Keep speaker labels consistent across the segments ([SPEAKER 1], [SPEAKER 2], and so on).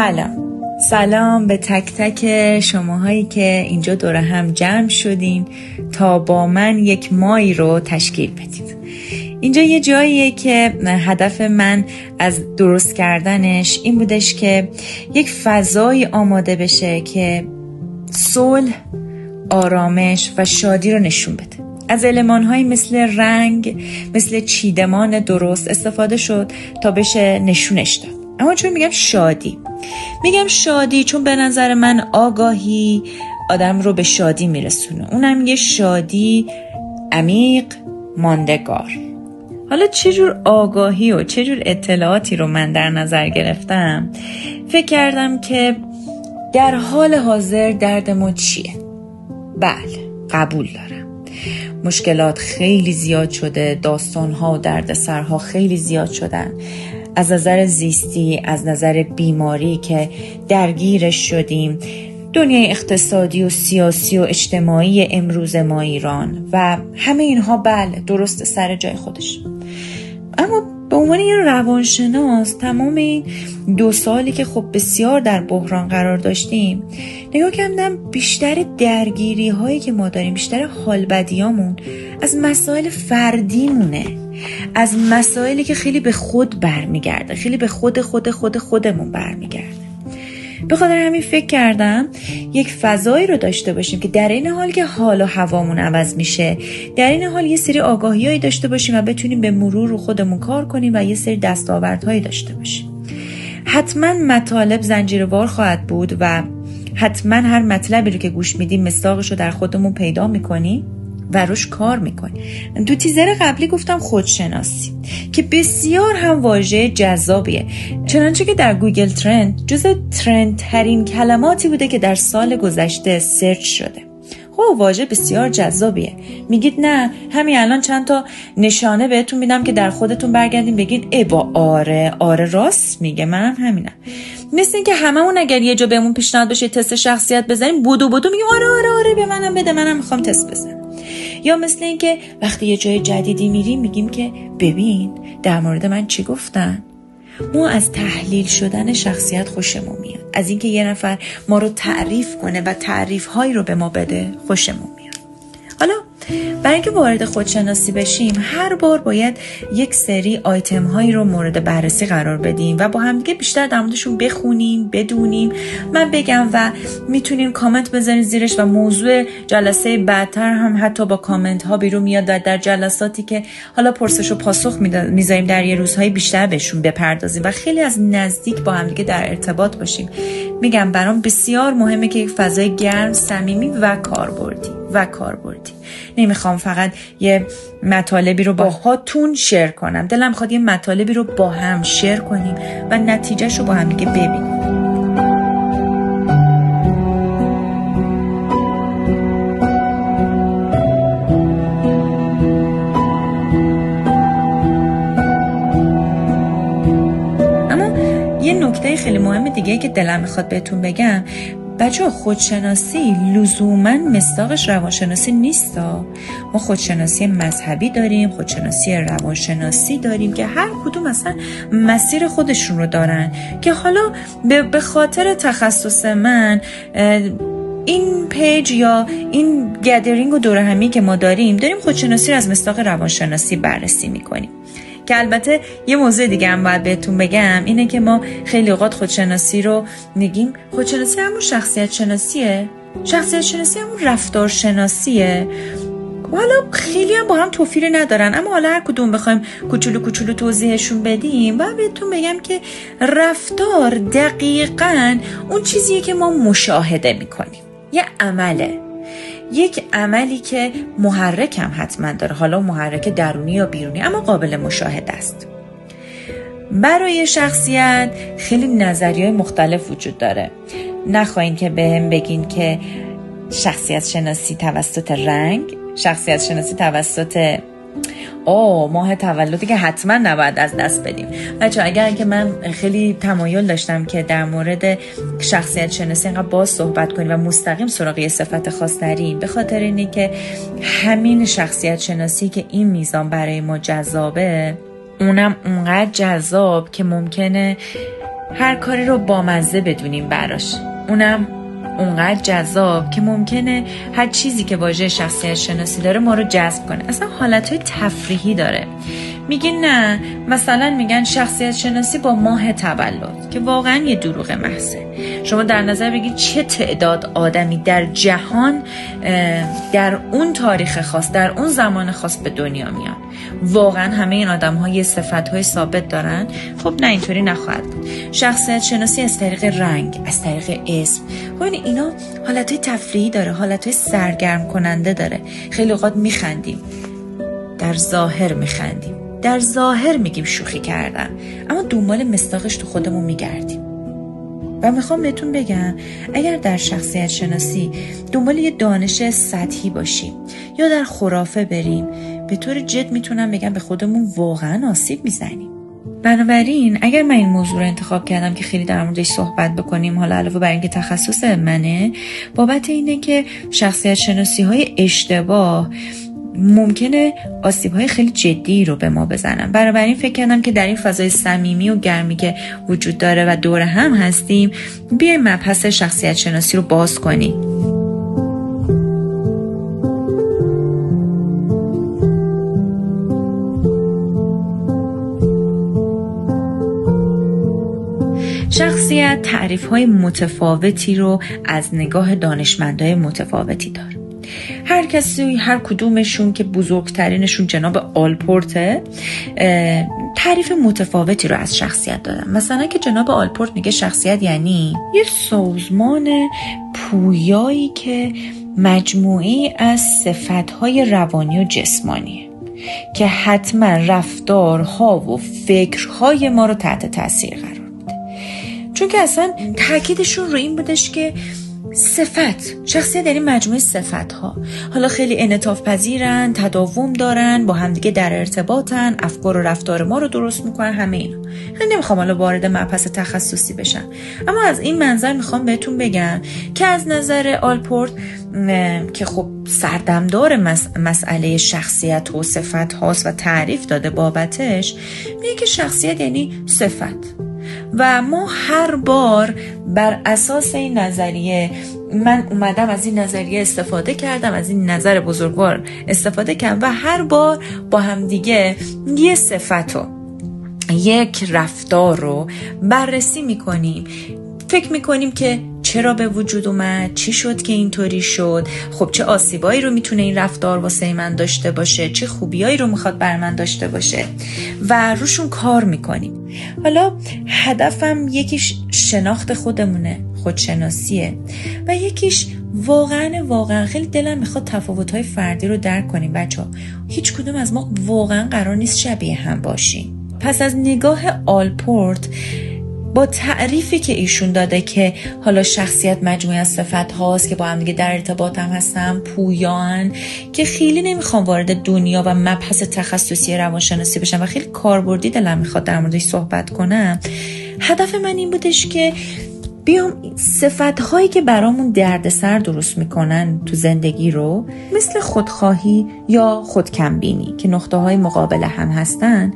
[SPEAKER 1] سلام. سلام به تک تک شماهایی که اینجا دور هم جمع شدین تا با من یک مایی رو تشکیل بدید. اینجا یه جاییه که هدف من از درست کردنش این بودش که یک فضایی آماده بشه که صلح آرامش و شادی رو نشون بده. از علمان مثل رنگ مثل چیدمان درست استفاده شد تا بشه نشونش داد. اما چون میگم شادی میگم شادی چون به نظر من آگاهی آدم رو به شادی میرسونه. اونم یه شادی عمیق ماندگار. حالا چجور آگاهی و چجور اطلاعاتی رو من در نظر گرفتم؟ فکر کردم که در حال حاضر درد ما چیه؟ بله قبول دارم. مشکلات خیلی زیاد شده داستانها و دردسرها خیلی زیاد شدن. از نظر زیستی از نظر بیماری که درگیرش شدیم. دنیای اقتصادی و سیاسی و اجتماعی امروز ما ایران و همه اینها بله درست سر جای خودش. اما به عنوان یه روانشناس تمام این دو سالی که خب بسیار در بحران قرار داشتیم نگاه کردم بیشتر درگیری هایی که ما داریم بیشتر حالبدیامون از مسائل فردیمونه از مسائلی که خیلی به خود برمیگرده خیلی به خود خود خود خودمون برمیگرده. به خاطر همین فکر کردم یک فضایی رو داشته باشیم که در این حال که حال و هوامون عوض میشه. در این حال یه سری آگاهیایی داشته باشیم و بتونیم به مرور رو خودمون کار کنیم و یه سری دستاوردهایی داشته باشیم. حتما مطالب زنجیروار خواهد بود و حتما هر مطلبی رو که گوش میدیم مصداقش رو در خودمون پیدا می‌کنیم. و روش کار می‌کنی. تو تیزر قبلی گفتم خودشناسی که بسیار هم واژه جذابیه. چنانچه که در گوگل trend جز trend ترین کلماتی بوده که در سال گذشته search شده. خب واژه بسیار جذابیه. میگید نه همین الان چند تا نشانه بهتون میدم که در خودتون برگردین بگید ای بابا آره آره راست میگه. منم همینم. مثل اینکه هممون اگر یه جا بهمون پیشنهاد بشه تست شخصیت بزنیم بودو بودو میگیم آره آره آره به منم بده منم می‌خوام تست بزنم. یا مثل اینکه وقتی یه جای جدیدی میریم میگیم که ببین در مورد من چی گفتن؟ ما از تحلیل شدن شخصیت خوشمون میاد. از اینکه یه نفر ما رو تعریف کنه و تعریف هایی رو به ما بده خوشمون میاد. حالا برای اینکه وارد خودشناسی بشیم هر بار باید یک سری آیتم هایی رو مورد بررسی قرار بدیم و با همدیگه بیشتر در موردشون بخونیم بدونیم. من بگم و می‌تونین کامنت بذارین زیرش و موضوع جلسه بعدتر هم حتی با کامنت ها بیرون میاد و در جلساتی که حالا پرسش و پاسخ می‌ذاریم در یه روزهای بیشتر بهشون بپردازیم و خیلی از نزدیک با همدیگه در ارتباط باشیم. میگم برام بسیار مهمه که یک فضای گرم صمیمی و کاربردی. و کاربردی. نمی‌خوام فقط یه مطالبی رو با هاتون شیر کنم. دلم خواد یه مطالبی رو با هم شیر کنیم و نتیجهش رو با هم دیگه ببینیم. یه نکته خیلی مهم دیگه که دلم می‌خواد بهتون بگم بچه خودشناسی لزوما مستاقش روانشناسی نیست. ما خودشناسی مذهبی داریم خودشناسی روانشناسی داریم که هر کدوم اصلا مسیر خودشون رو دارن. که حالا به خاطر تخصص من این پیج یا این گدرینگ و دوره همی که ما داریم داریم خودشناسی رو از مستاق روانشناسی بررسی می‌کنیم. که البته یه موضوع دیگه هم باید بهتون بگم اینه که ما خیلی اوقات خودشناسی رو میگیم. خودشناسی همون شخصیت شناسیه. شخصیت شناسی همون رفتار شناسیه. حالا خیلی هم با هم توفیری ندارن اما حالا هر کدوم بخوایم کوچولو کوچولو توضیحشون بدیم و بهتون بگم که رفتار دقیقا اون چیزیه که ما مشاهده می‌کنیم. یه عمله. یک عملی که محرک هم حتما داره. حالا محرک درونی یا بیرونی اما قابل مشاهده است. برای شخصیت خیلی نظری های مختلف وجود داره. نخواهین که به هم بگین که شخصیت شناسی توسط رنگ شخصیت شناسی توسط او ماه تولدی که حتما نباید از دست بدیم. بچه اگر که من خیلی تمایل داشتم که در مورد شخصیت شناسی اینقدر باز صحبت کنیم و مستقیم سراغ یه صفت خاص نریم به خاطر اینه که همین شخصیت شناسی که این میزان برای ما جذابه اونم اونقدر جذاب که ممکنه هر کاری رو بامزه بدونیم براش. اونم اونقدر جذاب که ممکنه هر چیزی که واژه شخصیت شناسی داره ما رو جذب کنه. اصلا حالت های تفریحی داره. میگین نه. مثلا میگن شخصیت شناسی با ماه تولد که واقعا یه دروغ محضه. شما در نظر بگید چه تعداد آدمی در جهان در اون تاریخ خاص در اون زمان خاص به دنیا میان واقعا همه این آدم ها یه صفت های ثابت دارن؟ خب نه اینطوری نخواهد شخصیت شناسی از طریق رنگ از طریق اسم. خب اینا حالت تفریحی داره حالت سرگرم کننده داره. خیلی اوقات میخندیم. در ظاهر میخندیم. در ظاهر میگیم شوخی کردم اما دنبال مستاقش تو خودمون میگردیم. و می‌خوام بهتون بگم اگر در شخصیت شناسی دنبال یه دانش سطحی باشیم یا در خرافه بریم به طور جد می‌تونم بگم به خودمون واقعا آسیب می‌زنیم. بنابراین اگر من این موضوع رو انتخاب کردم که خیلی در موردش صحبت بکنیم حالا علاوه بر اینکه تخصص منه بابت اینه که شخصیت شناسی های اشتباه ممکنه آسیب های خیلی جدی رو به ما بزنن. این فکر کردم که در این فضای صمیمی و گرمی که وجود داره و دور هم هستیم بیایم مبحث شخصیت شناسی رو باز کنیم. شخصیت تعریف های متفاوتی رو از نگاه دانشمندای متفاوتی داره. هر کسی هر کدومشون که بزرگترینشون جناب آلپورته تعریف متفاوتی رو از شخصیت دادن. مثلا که جناب آلپورت میگه شخصیت یعنی یه سازمان پویایی که مجموعی از صفتهای روانی و جسمانیه که حتما رفتارها و فکرهای ما رو تحت تاثیر قرار میده. چون که اصلا تاکیدشون رو این بودش که صفت. شخصیت یعنی مجموعه صفت ها حالا خیلی انطاف پذیرن تداوم دارن با همدیگه در ارتباطن افکار و رفتار ما رو درست می‌کنن همه اینا. خیلی نمی‌خوام حالا وارد مبحث تخصصی بشم. اما از این منظر می‌خوام بهتون بگم که از نظر آلپورت که خب سردمدار مسئله شخصیت و صفت هاست و تعریف داده بابتش میگه که شخصیت یعنی صفت. و ما هر بار بر اساس این نظریه من اومدم از این نظریه استفاده کردم از این نظر بزرگوار استفاده کردم و هر بار با هم دیگه یه صفت رو یک رفتار رو بررسی می‌کنیم. فکر می‌کنیم که چرا به وجود اومد؟ چی شد که اینطوری شد؟ خب چه آسیبایی رو می‌تونه این رفتار واسه من داشته باشه؟ چه خوبیایی رو می‌خواد بر من داشته باشه؟ و روشون کار می‌کنیم. حالا هدفم یکیش شناخت خودمونه خودشناسیه. و یکیش واقعا واقعا خیلی دلم می‌خواد تفاوتهای فردی رو درک کنیم بچه هیچ کدوم از ما واقعا قرار نیست شبیه هم باشیم. پس از نگاه آلپورت با تعریفی که ایشون داده که حالا شخصیت مجموعه از صفت هاست که با هم دیگه در ارتباط هم هستن پویان که خیلی نمی‌خوام وارد دنیا و مبحث تخصصی روانشناسی بشم و خیلی کاربردی دلم می‌خواد در موردش صحبت کنم. هدف من این بودش که بیام صفت هایی که برامون دردسر درست می‌کنن تو زندگی رو مثل خودخواهی یا خودکمبینی که نقطه های مقابل هم هستن.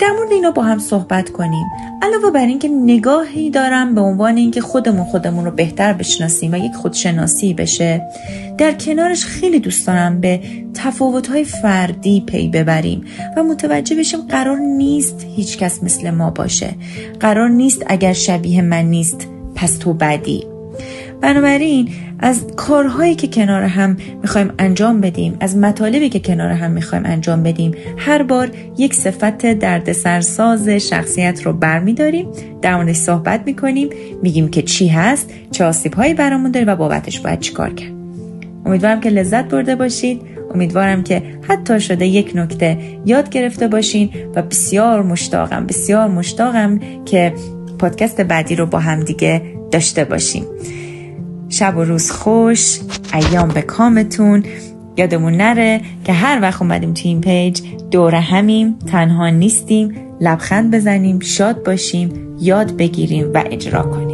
[SPEAKER 1] در مورد اینا با هم صحبت کنیم. علاوه بر اینکه نگاهی دارم به عنوان اینکه خودمون خودمون رو بهتر بشناسیم و یک خودشناسی بشه در کنارش خیلی دوست دارم به تفاوت‌های فردی پی ببریم و متوجه بشیم قرار نیست هیچکس مثل ما باشه. قرار نیست اگر شبیه من نیست پس تو بدی. بنابراین از کارهایی که کنار هم می‌خوایم انجام بدیم از مطالبی که کنار هم می‌خوایم انجام بدیم هر بار یک صفت دردسرساز شخصیت رو برمیداریم در موردش صحبت می‌کنیم میگیم که چی هست چه آسیب هایی برامون داره و بابتش باید چیکار کرد. امیدوارم که لذت برده باشید امیدوارم که حتی شده یک نکته یاد گرفته باشین و بسیار مشتاقم بسیار مشتاقم که پادکست بعدی رو با هم دیگه داشته باشیم. شب و روز خوش. ایام به کامتون. یادمون نره که هر وقت اومدیم تو این پیج دور همیم تنها نیستیم. لبخند بزنیم شاد باشیم یاد بگیریم و اجرا کنیم.